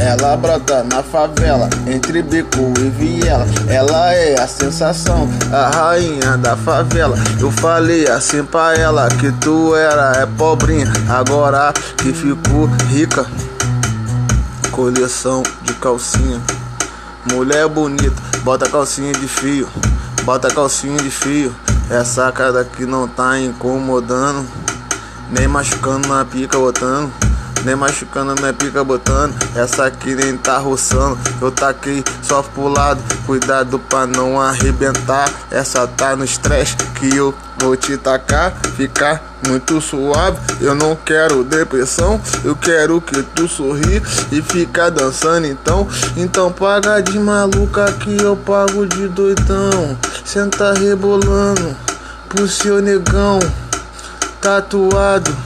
Ela brota na favela, entre bico e viela. Ela é a sensação, a rainha da favela. Eu falei assim pra ela que tu era é pobrinha, agora que ficou rica. Coleção de calcinha. Mulher bonita, bota calcinha de fio, bota calcinha de fio. Essa cara que não tá incomodando, nem machucando na pica botando. Nem machucando minha pica botando. Essa aqui nem tá roçando. Eu taquei só pro lado. Cuidado pra não arrebentar. Essa tá no estresse que eu vou te tacar. Ficar muito suave. Eu não quero depressão. Eu quero que tu sorri e ficar dançando então. Então paga de maluca que eu pago de doidão. Senta rebolando pro seu negão. Tatuado,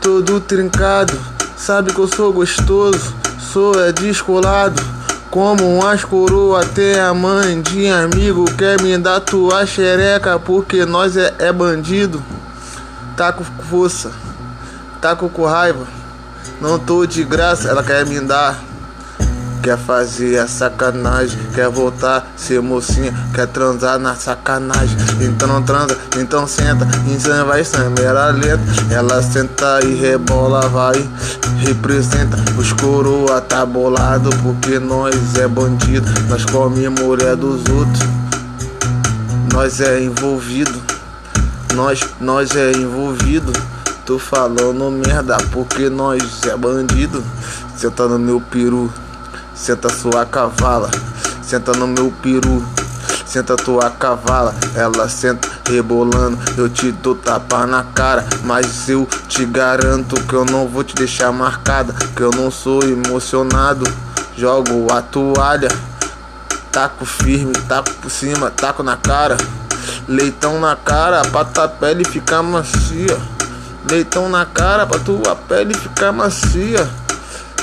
todo trincado. Sabe que eu sou gostoso, sou é descolado. Como umas coroa, até a mãe de amigo quer me dar tua xereca porque nós é, é bandido. Tá com força, tá com raiva. Não tô de graça, ela quer me dar. Quer fazer a sacanagem, quer voltar, ser mocinha, quer transar na sacanagem. Então transa, então senta, então vai câmera lenta. Ela senta e rebola, vai, representa. Os coroa tá bolado porque nós é bandido. Nós come mulher dos outros, nós é envolvido. Nós, nós é envolvido. Tô falando merda porque nós é bandido. Senta no meu peru. Senta sua cavala, senta no meu peru. Senta tua cavala, ela senta rebolando. Eu te dou tapa na cara, mas eu te garanto que eu não vou te deixar marcada. Que eu não sou emocionado. Jogo a toalha, taco firme, taco por cima, taco na cara. Leitão na cara pra tua pele ficar macia. Leitão na cara pra tua pele ficar macia.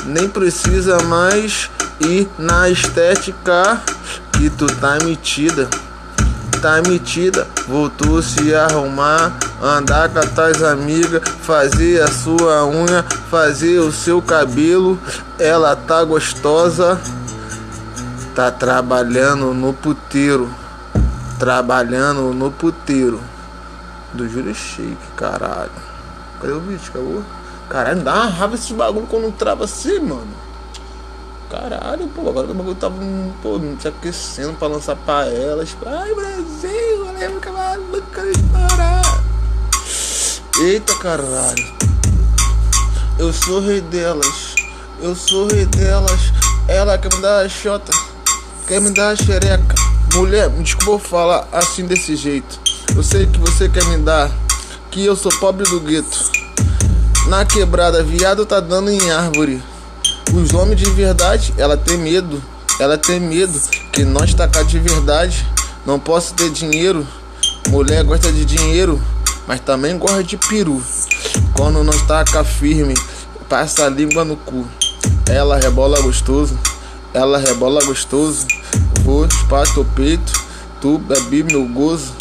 Nem precisa mais e na estética que tu tá metida, tá metida, voltou se arrumar, andar com as tuas amigas, fazer a sua unha, fazer o seu cabelo, ela tá gostosa, tá trabalhando no puteiro, trabalhando no puteiro do Júlio Shake, caralho. Cadê o vídeo? Acabou? Caralho, dá uma raiva esse bagulho quando trava assim, mano. Caralho, pô, agora o bagulho tava pô, se aquecendo pra lançar pra elas. Tipo, Ai, Brasil, olha aí, maluca estourar. Eita caralho. Eu sou rei delas. Eu sou rei delas. Ela quer me dar a xota. Quer me dar a xereca. Mulher, me desculpa falar assim desse jeito. Eu sei que você quer me dar. Que eu sou pobre do gueto. Na quebrada, viado tá dando em árvore. Os homens de verdade, ela tem medo. Ela tem medo que nós tacar de verdade. Não posso ter dinheiro. Mulher gosta de dinheiro, mas também gosta de peru. Quando nós taca firme, passa a língua no cu. Ela rebola gostoso, ela rebola gostoso. Vou chupar teu peito, tu bebe meu gozo.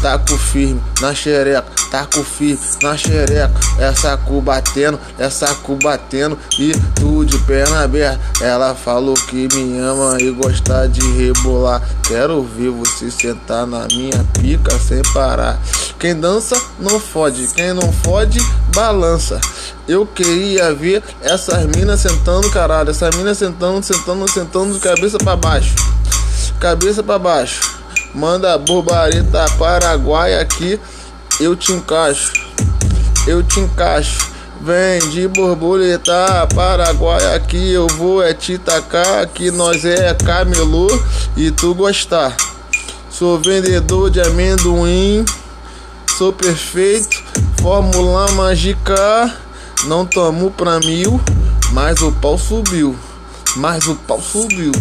Taco firme na xereca, taco firme na xereca. Essa cu batendo, essa cu batendo e tu de perna aberta. Ela falou que me ama e gosta de rebolar. Quero ver você sentar na minha pica sem parar. Quem dança não fode, quem não fode balança. Eu queria ver essas minas sentando, caralho. Essas minas sentando, sentando, sentando de cabeça para baixo. Cabeça para baixo. Manda borbareta Paraguai aqui, eu te encaixo. Eu te encaixo. Vem de borboleta Paraguai aqui, eu vou é te tacar. Aqui nós é camelô e tu gostar. Sou vendedor de amendoim, sou perfeito. Fórmula mágica, não tomo pra mil, mas o pau subiu. Mas o pau subiu.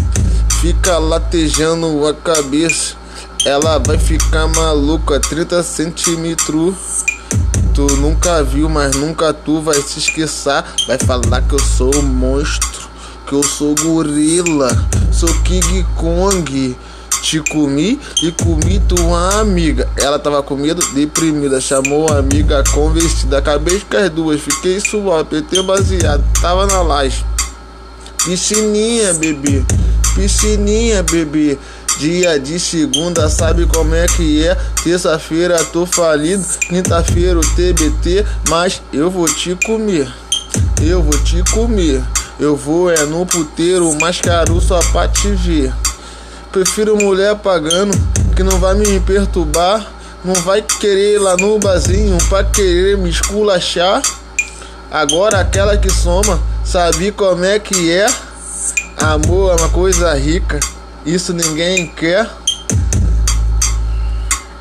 Fica latejando a cabeça ela vai ficar maluca, 30 centímetros. Tu nunca viu, mas nunca tu vai se esquecer. Vai falar que eu sou um monstro, que eu sou gorila, sou King Kong. Te comi e comi tua amiga. Ela tava com medo, deprimida. Chamou a amiga convertida. Acabei com as duas, fiquei suave, PT baseado. Tava na laje. Piscininha, bebê, piscininha, bebê. Dia de segunda, sabe como é que é? Terça-feira tô falido, quinta-feira o TBT, mas eu vou te comer. Eu vou te comer. Eu vou é no puteiro, mais caro só pra te ver. Prefiro mulher pagando, que não vai me perturbar. Não vai querer ir lá no barzinho pra querer me esculachar. Agora aquela que soma, sabe como é que é? Amor é uma coisa rica, isso ninguém quer.